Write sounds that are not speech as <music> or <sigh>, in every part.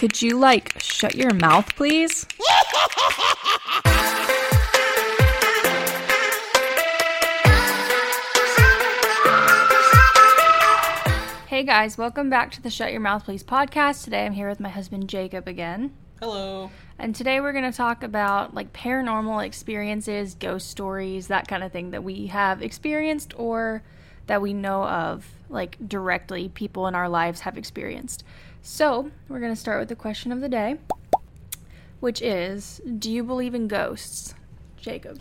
Could you, like, shut your mouth, please? Hey guys, welcome back to the Shut Your Mouth Please podcast. Today I'm here with my husband Jacob again. Hello. And today we're going to talk about like paranormal experiences, ghost stories, that kind of thing that we have experienced or that we know of, like directly people in our lives have experienced. So, we're going to start with the question of the day, which is Do you believe in ghosts? Jacob.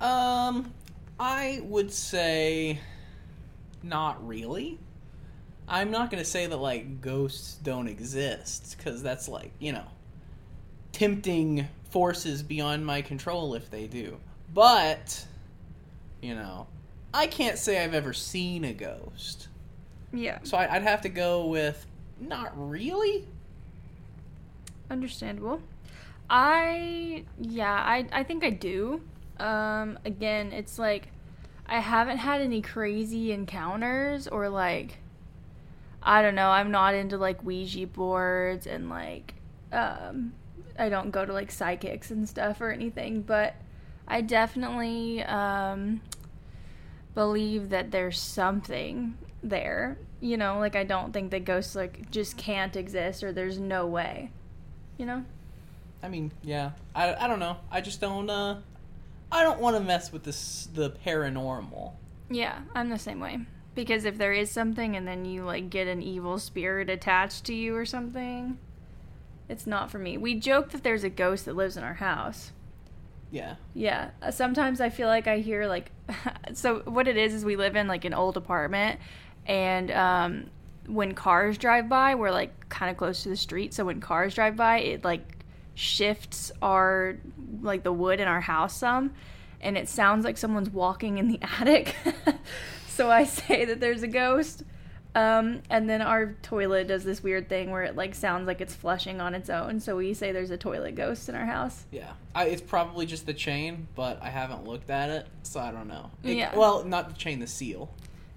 Um, I would say not really. I'm not going to say that like ghosts don't exist cuz that's like, you know, tempting forces beyond my control if they do. But, you know, I can't say I've ever seen a ghost. Yeah. So I, I'd have to go with not really. Understandable. I yeah, I I think I do. Um again, it's like I haven't had any crazy encounters or like I don't know, I'm not into like Ouija boards and like um I don't go to like psychics and stuff or anything, but I definitely um believe that there's something there. You know, like I don't think that ghosts like just can't exist or there's no way. You know? I mean, yeah. I, I don't know. I just don't uh I don't want to mess with this the paranormal. Yeah, I'm the same way. Because if there is something and then you like get an evil spirit attached to you or something, it's not for me. We joke that there's a ghost that lives in our house. Yeah. Yeah, uh, sometimes I feel like I hear like <laughs> so what it is is we live in like an old apartment and um when cars drive by, we're like kind of close to the street, so when cars drive by, it like shifts our like the wood in our house some and it sounds like someone's walking in the <laughs> attic. <laughs> so I say that there's a ghost. Um, and then our toilet does this weird thing where it like sounds like it's flushing on its own. So we say there's a toilet ghost in our house. Yeah. I, it's probably just the chain, but I haven't looked at it, so I don't know. It- Yeah. Well, not the chain, the seal.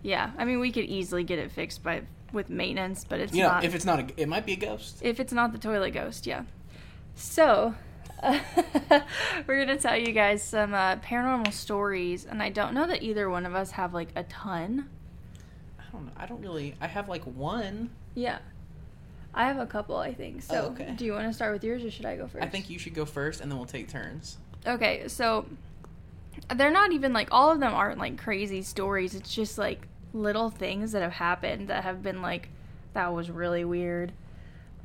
Yeah, I mean we could easily get it fixed by with maintenance, but it's You know, not. if it's not a, it might be a ghost. if it's not the toilet ghost, yeah. So, <laughs> we're gonna tell you guys some uh, paranormal stories, and I don't know that either one of us have like a ton. I don't. I don't really. I have like one. Yeah, I have a couple, I think. So, Oh, okay. do you want to start with yours, or should I go first? I think you should go first, and then we'll take turns. Okay, so they're not even like all of them aren't like crazy stories. It's just like little things that have happened that have been like that was really weird.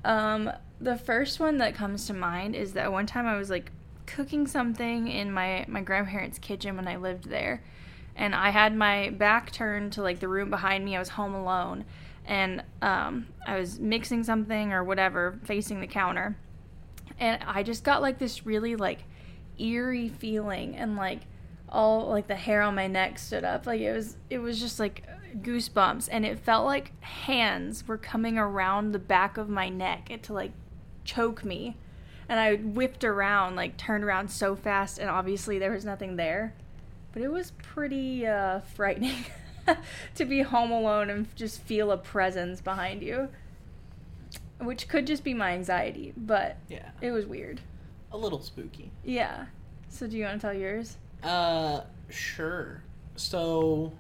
Um the first one that comes to mind is that one time I was like cooking something in my my grandparents' kitchen when I lived there. And I had my back turned to like the room behind me. I was home alone and um I was mixing something or whatever facing the counter. And I just got like this really like eerie feeling and like all like the hair on my neck stood up like it was it was just like goosebumps and it felt like hands were coming around the back of my neck to like choke me and i whipped around like turned around so fast and obviously there was nothing there but it was pretty uh frightening <laughs> to be home alone and just feel a presence behind you which could just be my anxiety but Yeah. it was weird A little spooky. yeah. So do you want to tell yours? Uh, sure. So,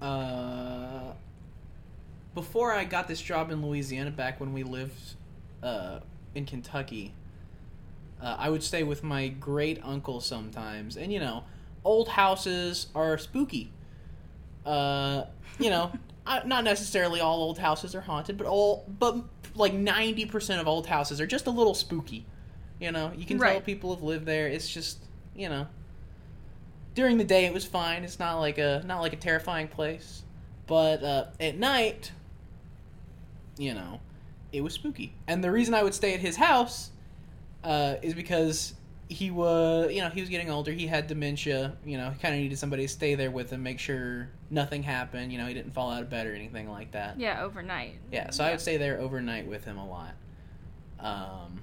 uh, before I got this job in Louisiana, back when we lived, uh, in Kentucky, uh, I would stay with my great uncle sometimes, and you know, old houses are spooky. Uh, you know, <laughs> not necessarily all old houses are haunted, but all, but like ninety percent of old houses are just a little spooky. You know, you can tell people have lived there. It's just, you know, during the day it was fine. It's not like a not like a terrifying place, but uh, at night, you know, it was spooky. And the reason I would stay at his house uh, is because he was, you know, he was getting older. He had dementia. You know, he kind of needed somebody to stay there with him, make sure nothing happened. You know, he didn't fall out of bed or anything like that. Yeah, overnight. Yeah, so I would stay there overnight with him a lot. Um,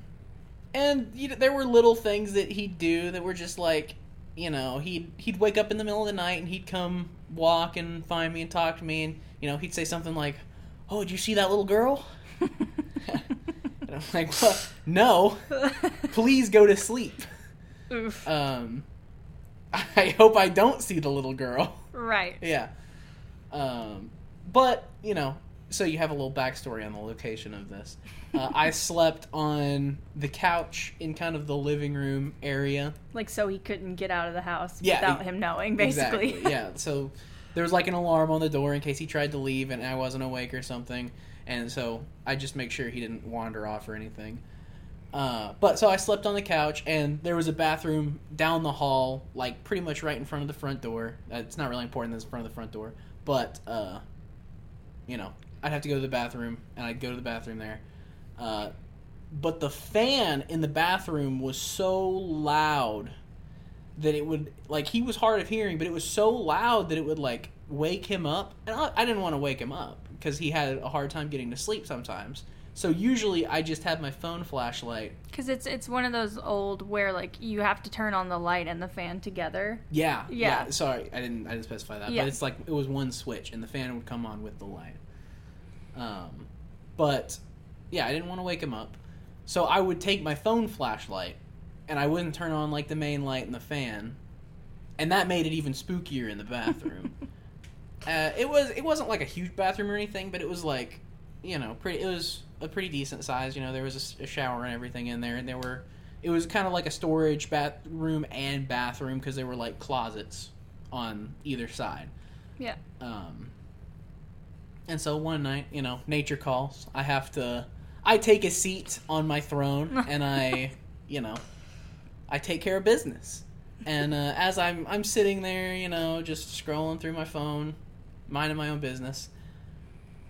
and you know, there were little things that he'd do that were just like, you know, he'd he'd wake up in the middle of the night and he'd come walk and find me and talk to me, and you know, he'd say something like, "Oh, did you see that little girl?" <laughs> and I'm like, well, no, please go to sleep. Oof. Um, <laughs> I hope I don't see the little girl. right. yeah. Um, but you know, so you have a little backstory on the location of this. Uh, I <laughs> slept on the couch in kind of the living room area. Like so he couldn't get out of the house Yeah, without e- him knowing, basically. Exactly. Yeah. <laughs> So there was like an alarm on the door in case he tried to leave and I wasn't awake or something, and so I just make sure he didn't wander off or anything. Uh, but so I slept on the couch, and there was a bathroom down the hall, like pretty much right in front of the front door. Uh, it's not really important that it's in front of the front door, but uh, you know, I'd have to go to the bathroom, and I'd go to the bathroom there. Uh, but the fan in the bathroom was so loud that it would like he was hard of hearing, but it was so loud that it would like wake him up, and I, I didn't want to wake him up because he had a hard time getting to sleep sometimes. So usually I just have my phone flashlight. Because it's it's one of those old where like you have to turn on the light and the fan together. Yeah, Yeah. Sorry, I didn't I didn't specify that, Yeah. but it's like it was one switch, and the fan would come on with the light. Um, but yeah, I didn't want to wake him up, so I would take my phone flashlight, and I wouldn't turn on like the main light and the fan, and that made it even spookier in the bathroom. <laughs> uh, it was it wasn't like a huge bathroom or anything, but it was like, you know, pretty. It was a pretty decent size. You know, there was a shower and everything in there, and there were. It was kind of like a storage bathroom and bathroom because there were like closets on either side. Yeah. Um, and so one night, you know, nature calls. I have to. I take a seat on my throne, <laughs> and I, you know, I take care of business. And uh, as I'm I'm sitting there, you know, just scrolling through my phone, minding my own business.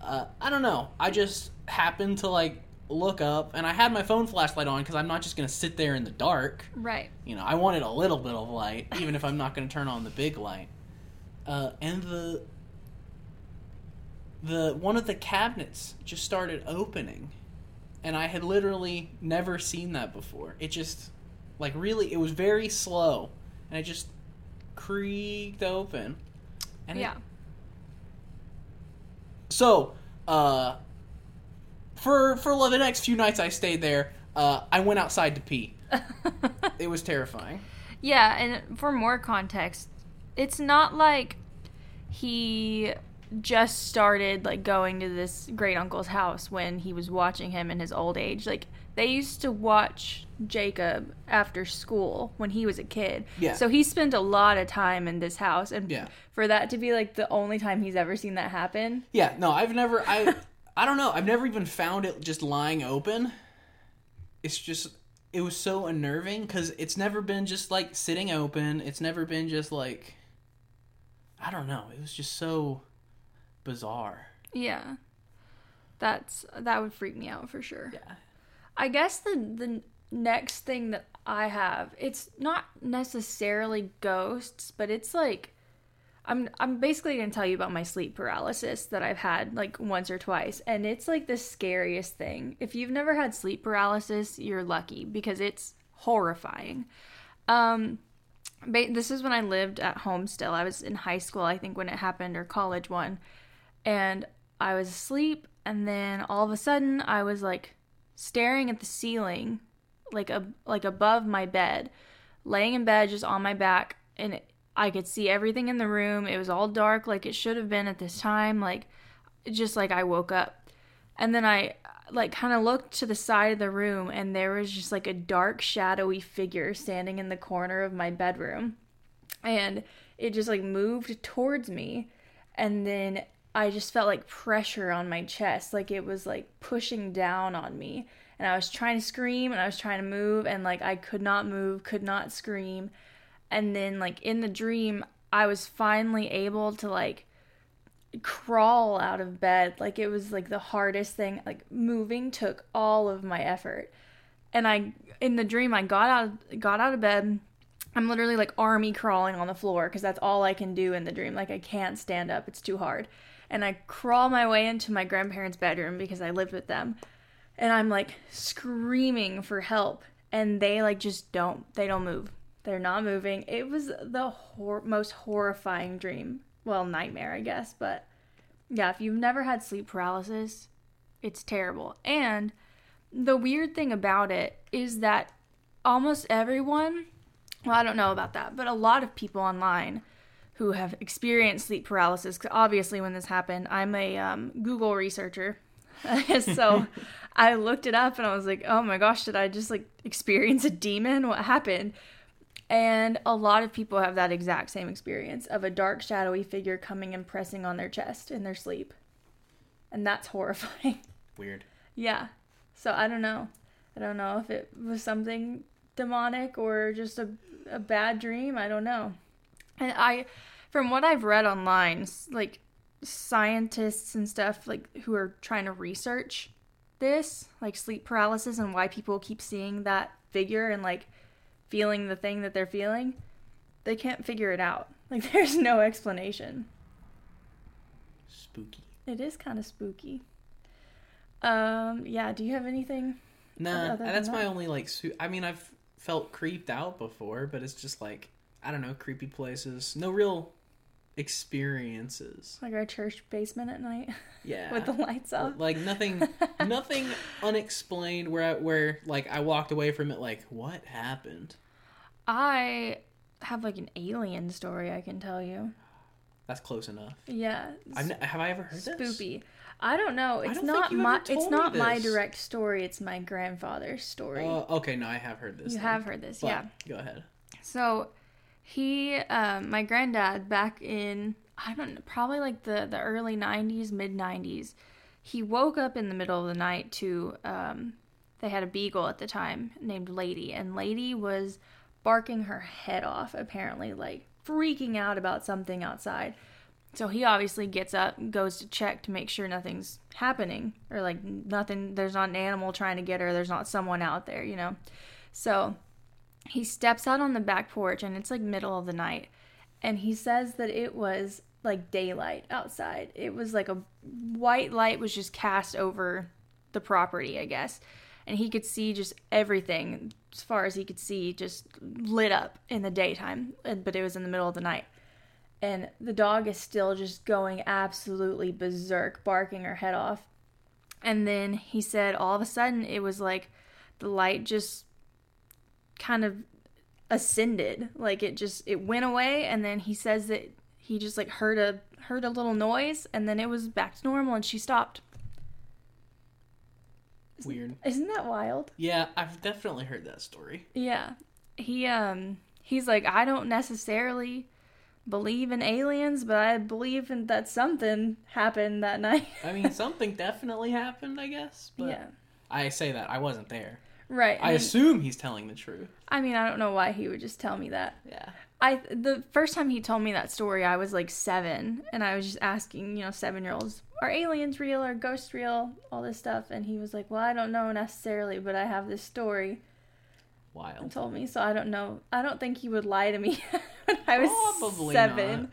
Uh, I don't know. I just happened to like look up, and I had my phone flashlight on because I'm not just gonna sit there in the dark. Right. You know, I wanted a little bit of light, even if I'm not going to turn on the big light. Uh, and the the one of the cabinets just started opening, and I had literally never seen that before. It just like really, it was very slow, and it just creaked open. And it- yeah. so, uh, for for the next few nights I stayed there, uh, I went outside to pee. <laughs> It was terrifying. Yeah, and for more context, it's not like he just started like going to this great uncle's house when he was watching him in his old age. Like they used to watch Jacob after school when he was a kid. Yeah. So he spent a lot of time in this house and Yeah. for that to be like the only time he's ever seen that happen. Yeah, no, I've never I <laughs> I don't know, I've never even found it just lying open. It's just it was so unnerving cuz it's never been just like sitting open. It's never been just like I don't know. It was just so bizarre. Yeah. That's that would freak me out for sure. Yeah. I guess the the next thing that I have, it's not necessarily ghosts, but it's like I'm I'm basically going to tell you about my sleep paralysis that I've had like once or twice and it's like the scariest thing. If you've never had sleep paralysis, you're lucky because it's horrifying. Um this is when I lived at home still. I was in high school, I think when it happened or college one. And I was asleep and then all of a sudden I was like staring at the ceiling like a like above my bed laying in bed just on my back and i could see everything in the room. It was all dark like it should have been at this time like just like i woke up. And then i like kind of looked to the side of the room and there was just like a dark shadowy figure standing in the corner of my bedroom. And it just like moved towards me. And then I just felt like pressure on my chest, like it was like pushing down on me. And I was trying to scream and I was trying to move and like I could not move, could not scream. And then like in the dream, I was finally able to like crawl out of bed. Like it was like the hardest thing. Like moving took all of my effort. And I in the dream I got out got out of bed. I'm literally like army crawling on the floor because that's all I can do in the dream. Like I can't stand up. It's too hard. And I crawl my way into my grandparents' bedroom because I lived with them. And I'm like screaming for help and they like just don't they don't move. They're not moving. It was the hor- most horrifying dream. Well, nightmare, I guess, but yeah, if you've never had sleep paralysis, it's terrible. And the weird thing about it is that almost everyone, well, I don't know about that, but a lot of people online who have experienced sleep paralysis. Because obviously when this happened, I'm a um, Google researcher. <laughs> so <laughs> I looked it up and I was like, oh my gosh, did I just like experience a demon? What happened? And a lot of people have that exact same experience of a dark, shadowy figure coming and pressing on their chest in their sleep. And that's horrifying. <laughs> Weird. Yeah. So I don't know. I don't know if it was something demonic or just a, a bad dream. I don't know. And I, from what I've read online, like scientists and stuff, like who are trying to research this, like sleep paralysis and why people keep seeing that figure and like feeling the thing that they're feeling, they can't figure it out. <laughs> Like there's no explanation. Spooky. It is kind of spooky. Um, yeah, do you have anything? Nah, that's my that? only like. Su- I mean, I've felt creeped out before, but it's just like I don't know, creepy places. No real experiences. Like our church basement at night <laughs> Yeah, with the lights off? like nothing, <laughs> nothing unexplained. Where I, where like I walked away from it like, what happened? I have like an alien story I can tell you. That's close enough. Yeah. I've have I ever heard this? spoopy. I don't know. It's don't not my it's not my direct story. It's my grandfather's story. Uh, okay, no, I have heard this. you then. have heard this, But, yeah. Go ahead. So he um my granddad back in I don't know, probably like the the early 90s, mid 90s. He woke up in the middle of the night to um they had a beagle at the time named Lady and Lady was barking her head off apparently like freaking out about something outside. So he obviously gets up, goes to check to make sure nothing's happening or like nothing there's not an animal trying to get her, there's not someone out there, you know. So he steps out on the back porch and it's like middle of the night and he says that it was like daylight outside. It was like a white light was just cast over the property i guess and he could see just everything as far as he could see just lit up in the daytime but it was in the middle of the night. And the dog is still just going absolutely berserk barking her head off. And then he said all of a sudden it was like the light just kind of ascended like it just it went away and then he says that he just like heard a heard a little noise and then it was back to normal and she stopped Weird. isn't that wild Yeah, I've definitely heard that story. yeah he um he's like i don't necessarily believe in aliens but i believe in that something happened that <laughs> night I mean, something definitely happened, I guess. But yeah I say that I wasn't there. Right I mean, assume he's telling the truth. I mean i don't know why he would just tell me that Yeah. I the first time he told me that story, I was like seven, and I was just asking, you know, seven year olds, are aliens real? Are ghosts real? All this stuff, and he was like, well, I don't know necessarily, but I have this story. And Wild. told me, so I don't know. I don't think he would lie to me <laughs> when I was Probably seven.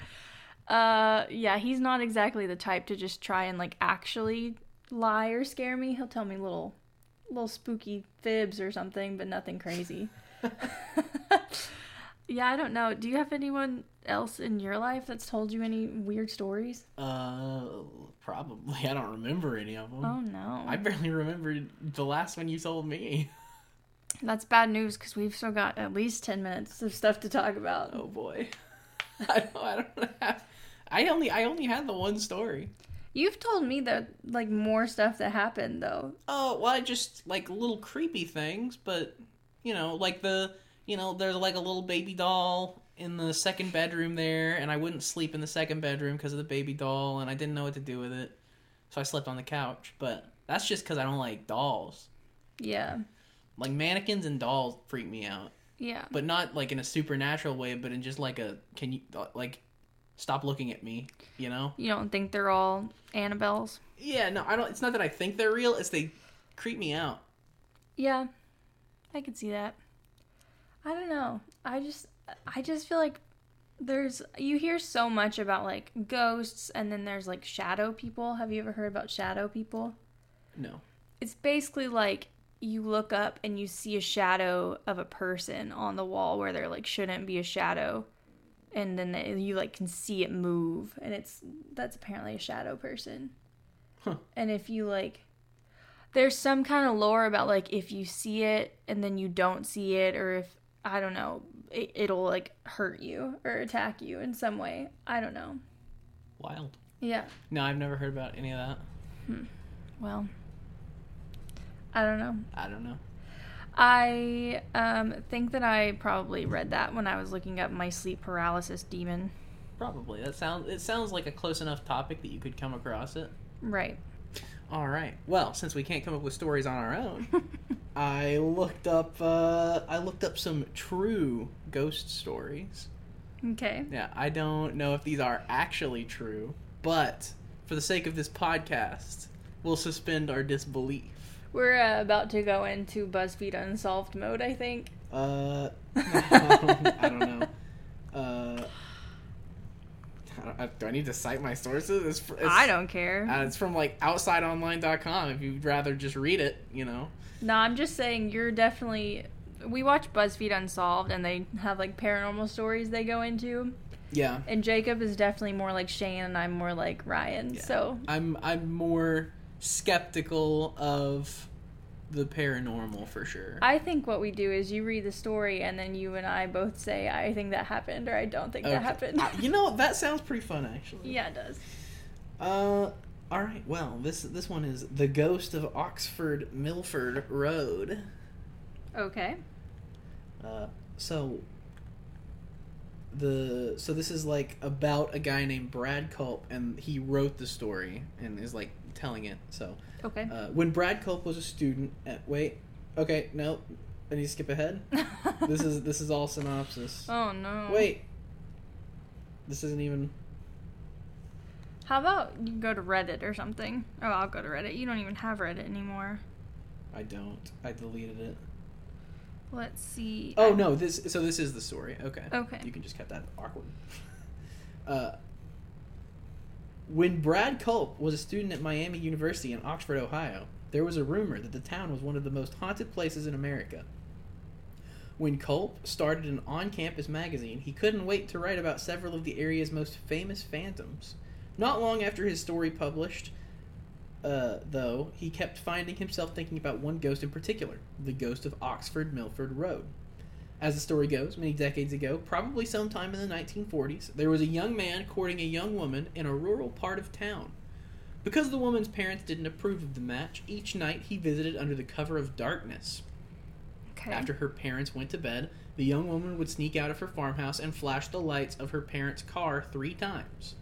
Uh, yeah, he's not exactly the type to just try and like actually lie or scare me. He'll tell me little, little spooky fibs or something, but nothing crazy. <laughs> <laughs> yeah, I don't know. Do you have anyone else in your life that's told you any weird stories? Uh, probably. I don't remember any of them. Oh no, I barely remembered the last one you told me. <laughs> that's bad news because we've still got at least ten minutes of stuff to talk about. Oh boy. I don't. I don't have. I only. I only had the one story. You've told me that like more stuff that happened though. Oh well, I just like little creepy things, but you know, like the you know, there's like a little baby doll in the second bedroom there, and I wouldn't sleep in the second bedroom because of the baby doll, and I didn't know what to do with it, so I slept on the couch. But that's just because I don't like dolls. Yeah, Like mannequins and dolls freak me out, yeah. but not like in a supernatural way, but in just like a can you like stop looking at me, you know? You don't think they're all Annabelles? Yeah, no, I don't. It's not that I think they're real; it's they creep me out. Yeah, I could see that. I don't know. I just, I just feel like there's you hear so much about like ghosts, and then there's like shadow people. Have you ever heard about shadow people? No. It's basically like you look up and you see a shadow of a person on the wall where there like shouldn't be a shadow and then you like can see it move and it's that's apparently a shadow person Huh. and if you like there's some kind of lore about like if you see it and then you don't see it, or if I don't know, it, it'll like hurt you or attack you in some way. I don't know. Wild. Yeah. No, I've never heard about any of that. Hmm. Well, I don't know. I don't know. I um, think that I probably read that when I was looking up my sleep paralysis demon. Probably. That sounds. It sounds like a close enough topic that you could come across it. Right. All right. Well, since we can't come up with stories on our own, <laughs> I looked up. Uh, I looked up some true ghost stories. Okay. Yeah, I don't know if these are actually true, but for the sake of this podcast, we'll suspend our disbelief. We're uh, about to go into BuzzFeed Unsolved mode, I think. Uh, <laughs> <laughs> I don't know. Uh, I don't- I- do I need to cite my sources? It's, it's, I don't care. Uh, it's from like outsideonline.com. If you'd rather just read it, you know. no, I'm just saying you're definitely. We watch BuzzFeed Unsolved, and they have like paranormal stories they go into. Yeah. And Jacob is definitely more like Shane, and I'm more like Ryan. Yeah. So I'm I'm more skeptical of the paranormal for sure. I think what we do is you read the story, and then you and I both say, "I think that happened," or "I don't think that happened." Uh, you know that sounds pretty fun actually. yeah, it does. Uh, all right. Well, this this one is the ghost of Oxford Milford Road. Okay. Uh, so the so this is like about a guy named Brad Culp, and he wrote the story and is like telling it. So Okay. uh, when Brad Culp was a student at wait, okay, no, I need to skip ahead. <laughs> This is this is all synopsis. oh no. Wait, this isn't even. How about you go to Reddit or something? Oh, I'll go to Reddit. You don't even have Reddit anymore. I don't. I deleted it. Let's see. Oh no, this so this is the story. Okay. Okay. You can just cut that awkward. <laughs> Uh, when Brad Culp was a student at Miami University in Oxford, Ohio, there was a rumor that the town was one of the most haunted places in America. When Culp started an on-campus magazine, he couldn't wait to write about several of the area's most famous phantoms. Not long after his story published, uh, though, he kept finding himself thinking about one ghost in particular the ghost of Oxford Milford Road. As the story goes, many decades ago, probably sometime in the 1940s, there was a young man courting a young woman in a rural part of town. Because the woman's parents didn't approve of the match, each night he visited under the cover of darkness. Okay. After her parents went to bed, the young woman would sneak out of her farmhouse and flash the lights of her parents' car three times.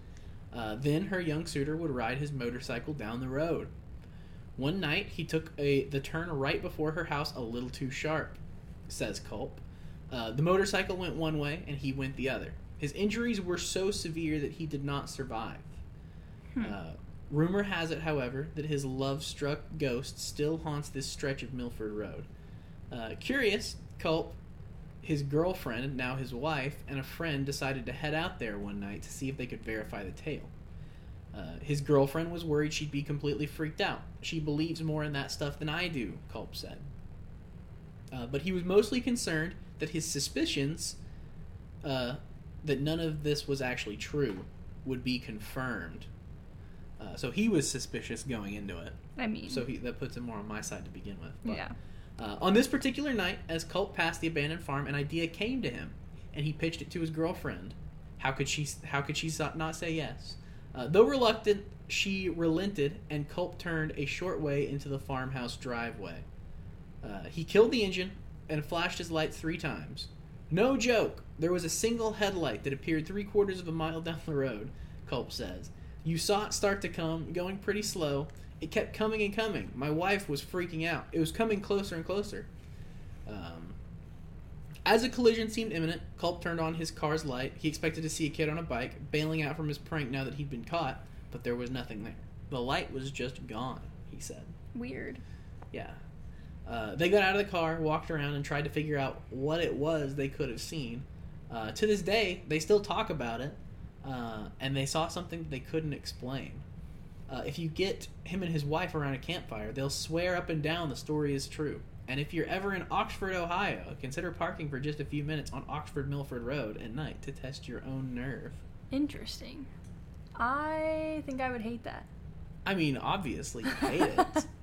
Uh, then her young suitor would ride his motorcycle down the road. One night, he took a the turn right before her house a little too sharp, says Culp. Uh, the motorcycle went one way and he went the other. His injuries were so severe that he did not survive. Hmm. Uh, rumor has it, however, that his love struck ghost still haunts this stretch of Milford Road. Uh, curious, Culp, his girlfriend, now his wife, and a friend decided to head out there one night to see if they could verify the tale. Uh, his girlfriend was worried she'd be completely freaked out. She believes more in that stuff than I do, Culp said. Uh, but he was mostly concerned that his suspicions uh, that none of this was actually true would be confirmed. Uh, so he was suspicious going into it. I mean. So he, that puts him more on my side to begin with. But, yeah. uh, on this particular night, as Culp passed the abandoned farm, an idea came to him, and he pitched it to his girlfriend. How could she? How could she not say yes? Uh, though reluctant, she relented, and Culp turned a short way into the farmhouse driveway. Uh, he killed the engine and flashed his lights three times. No joke. There was a single headlight that appeared three quarters of a mile down the road. Culp says. You saw it start to come, going pretty slow. It kept coming and coming. My wife was freaking out. It was coming closer and closer. Um, as a collision seemed imminent, Culp turned on his car's light. He expected to see a kid on a bike, bailing out from his prank now that he'd been caught, but there was nothing there. The light was just gone, he said. Weird. Yeah. Uh, they got out of the car, walked around, and tried to figure out what it was they could have seen. Uh, to this day, they still talk about it, uh, and they saw something they couldn't explain. Uh, if you get him and his wife around a campfire, they'll swear up and down the story is true. And if you're ever in Oxford, Ohio, consider parking for just a few minutes on Oxford Milford Road at night to test your own nerve. Interesting. I think I would hate that. I mean, obviously, you hate it. <laughs>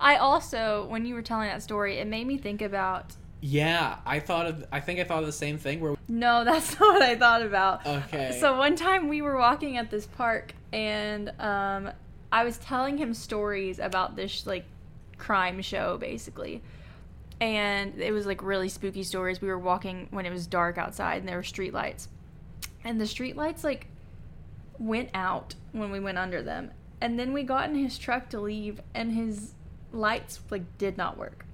I also, when you were telling that story, it made me think about. Yeah, I thought of. I think I thought of the same thing. Where No, <laughs> that's not what I thought about. okay, So one time we were walking at this park, and um, I was telling him stories about this like crime show, basically. And it was like really spooky stories. We were walking when it was dark outside, and there were street lights, and the street lights like went out when we went under them. And then we got in his truck to leave, and his lights like did not work.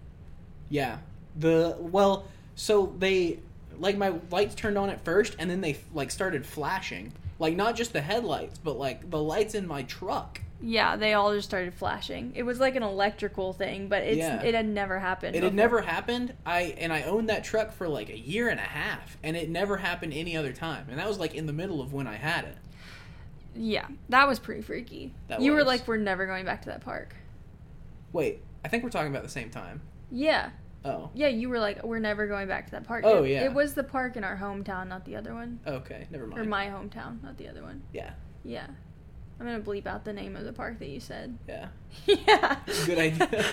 yeah, the well, so they like my lights turned on at first, and then they like started flashing. Like not just the headlights, but like the lights in my truck. Yeah, they all just started flashing. It was like an electrical thing, but it's Yeah. it had never happened. It had never happened. I and I owned that truck for like a year and a half, and it never happened any other time. And that was like in the middle of when I had it. Yeah, that was pretty freaky. That you were like, we're never going back to that park. Wait, I think we're talking about the same time. Yeah, Oh, yeah, you were like, we're never going back to that park. Oh, It- yeah. It was the park in our hometown, not the other one. okay, never mind. Or my hometown, not the other one. yeah, Yeah. I'm gonna bleep out the name of the park that you said. yeah, <laughs> yeah. good idea.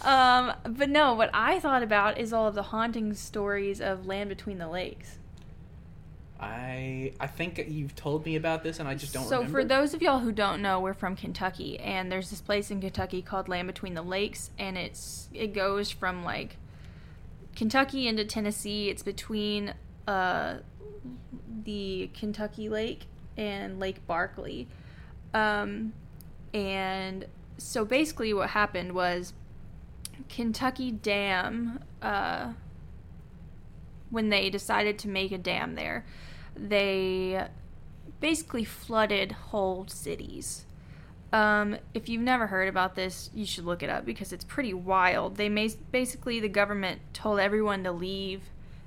<laughs> um, but no, what I thought about is all of the haunting stories of Land Between the Lakes. I I think you've told me about this, and I just don't so remember. for those of y'all who don't know, we're from Kentucky, and there's this place in Kentucky called Land Between the Lakes, and it's it goes from like Kentucky into Tennessee. It's between uh, the Kentucky Lake and Lake Barkley, um, and so basically what happened was Kentucky Dam. Uh, when they decided to make a dam there, they basically flooded whole cities. Um, if you've never heard about this, you should look it up because it's pretty wild. They made basically the government told everyone to leave,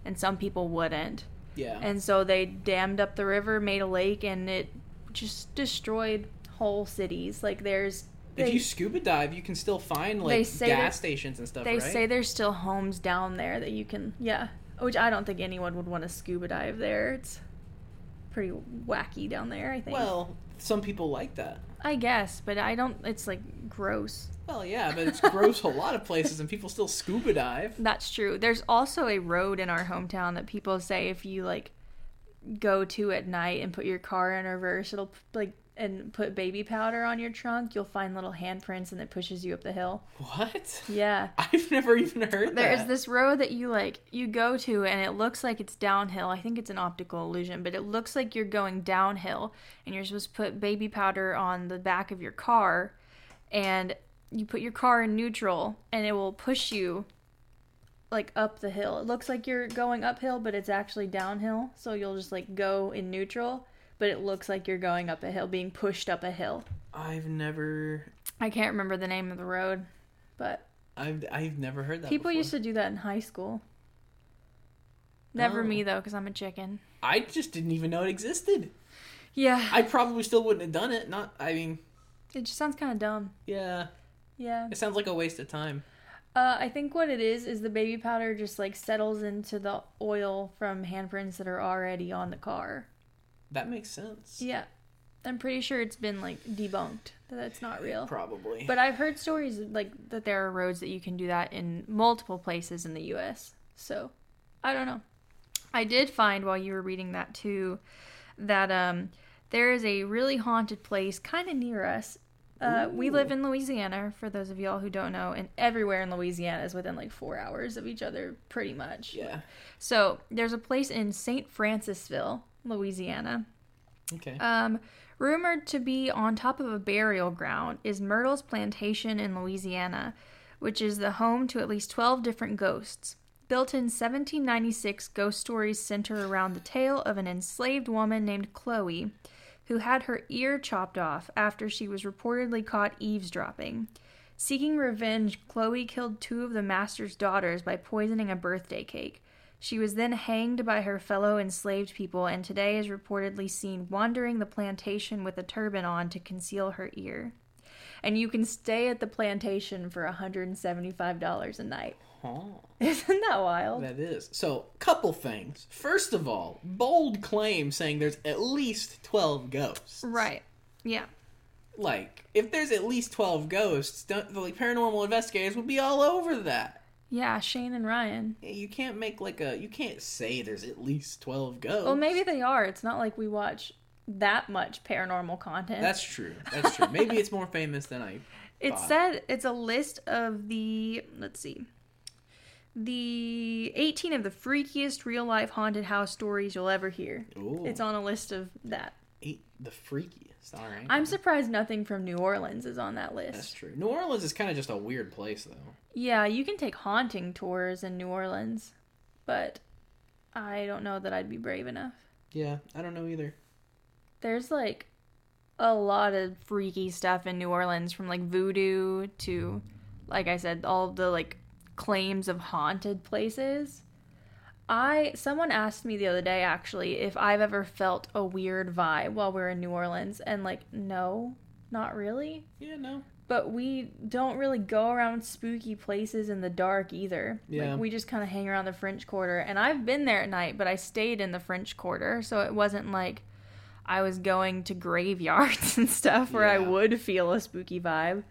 and some people wouldn't, yeah, and so they dammed up the river, made a lake, and it just destroyed whole cities. Like there's if you scuba dive, you can still find like gas stations and stuff. They right? say there's still homes down there that you can, yeah. Which I don't think anyone would want to scuba dive there. It's pretty wacky down there. I think. Well, some people like that. I guess, but I don't. It's like gross. Well, yeah, but it's gross a lot of places, and people still scuba dive. That's true. There's also a road in our hometown that people say if you like go to at night and put your car in reverse, it'll like and put baby powder on your trunk, you'll find little handprints and it pushes you up the hill. What? Yeah. <laughs> I've never even heard There's that. this road that you like you go to and it looks like it's downhill. I think it's an optical illusion, but it looks like you're going downhill and you're supposed to put baby powder on the back of your car and you put your car in neutral and it will push you like up the hill. It looks like you're going uphill, but it's actually downhill. So you'll just like go in neutral, but it looks like you're going up a hill, being pushed up a hill. I've never, I can't remember the name of the road, but I've, I've never heard that. People before. used to do that in high school. Never Oh. me though, because I'm a chicken. I just didn't even know it existed. Yeah, I probably still wouldn't have done it. Not, I mean, it just sounds kind of dumb. yeah, Yeah. it sounds like a waste of time. Uh, I think what it is is the baby powder just like settles into the oil from handprints that are already on the car. That makes sense. Yeah, I'm pretty sure it's been like debunked that that's not real. Probably. But I've heard stories like that there are roads that you can do that in multiple places in the U.S. So I don't know. I did find while you were reading that too that um, there is a really haunted place kind of near us. Uh, we live in Louisiana, for those of y'all who don't know, and everywhere in Louisiana is within like four hours of each other, pretty much. yeah. So there's a place in St. Francisville, Louisiana, Okay. um, rumored to be on top of a burial ground is Myrtle's Plantation in Louisiana, which is the home to at least 12 different ghosts. Built in 1796, ghost stories center around the tale of an enslaved woman named Chloe, who had her ear chopped off after she was reportedly caught eavesdropping. Seeking revenge, Chloe killed two of the master's daughters by poisoning a birthday cake. She was then hanged by her fellow enslaved people and today is reportedly seen wandering the plantation with a turban on to conceal her ear. And you can stay at the plantation for $175 a night. Huh. Isn't that wild? That is. So, couple things. First of all, bold claim saying there's at least 12 ghosts. Right. Yeah. like if there's at least twelve ghosts, don't the like paranormal investigators would be all over that. Yeah, Shane and Ryan. You can't make like a you can't say there's at least twelve ghosts. Well, maybe they are. It's not like we watch that much paranormal content. That's true. That's true. maybe it's more famous than I. <laughs> It thought. said it's a list of the let's see. The 18 of the freakiest real life haunted house stories you'll ever hear. Ooh, It's on a list of that. eight, the freakiest. All right, I'm surprised nothing from New Orleans is on that list. That's true. New Orleans is kind of just a weird place, though. Yeah, you can take haunting tours in New Orleans, but I don't know that I'd be brave enough. Yeah, I don't know either. There's like a lot of freaky stuff in New Orleans from like voodoo to like I said all the like claims of haunted places. I someone asked me the other day actually if I've ever felt a weird vibe while we are in New Orleans and like no, not really. Yeah, no. But we don't really go around spooky places in the dark either. Yeah. Like we just kind of hang around the French Quarter and I've been there at night, but I stayed in the French Quarter, so it wasn't like I was going to graveyards <laughs> and stuff where I would feel a spooky vibe.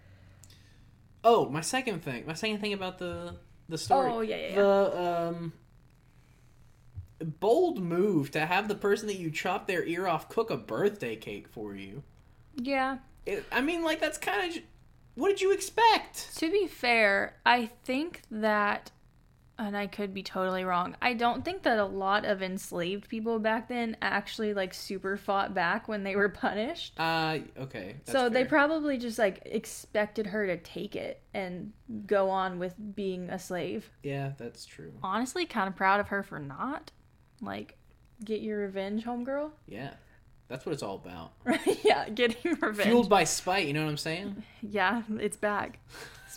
Oh, my second thing. My second thing about the the story. Oh, yeah, yeah, yeah. The um bold move to have the person that you chop their ear off cook a birthday cake for you. Yeah. It, I mean, like that's kind of. What did you expect? To be fair, I think that and I could be totally wrong. I don't think that a lot of enslaved people back then actually like super fought back when they were <laughs> punished. Uh, okay. that's so they probably just like expected her to take it and go on with being a slave. Yeah, that's true. Honestly, kind of proud of her for not. Like, get your revenge, homegirl. Yeah, that's what it's all about. <laughs> Yeah, getting revenge. Fueled by spite. You know what I'm saying? <laughs> yeah, it's back.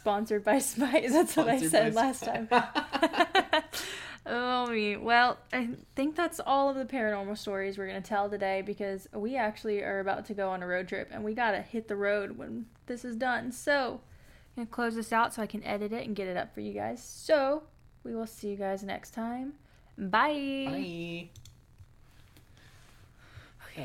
Sponsored by <laughs> Spice. That's what I said last time. <laughs> <laughs> oh me. Well, I think that's all of the paranormal stories we're gonna tell today because we actually are about to go on a road trip and we gotta hit the road when this is done. So I'm gonna close this out so I can edit it and get it up for you guys. So we will see you guys next time. Bye. Bye.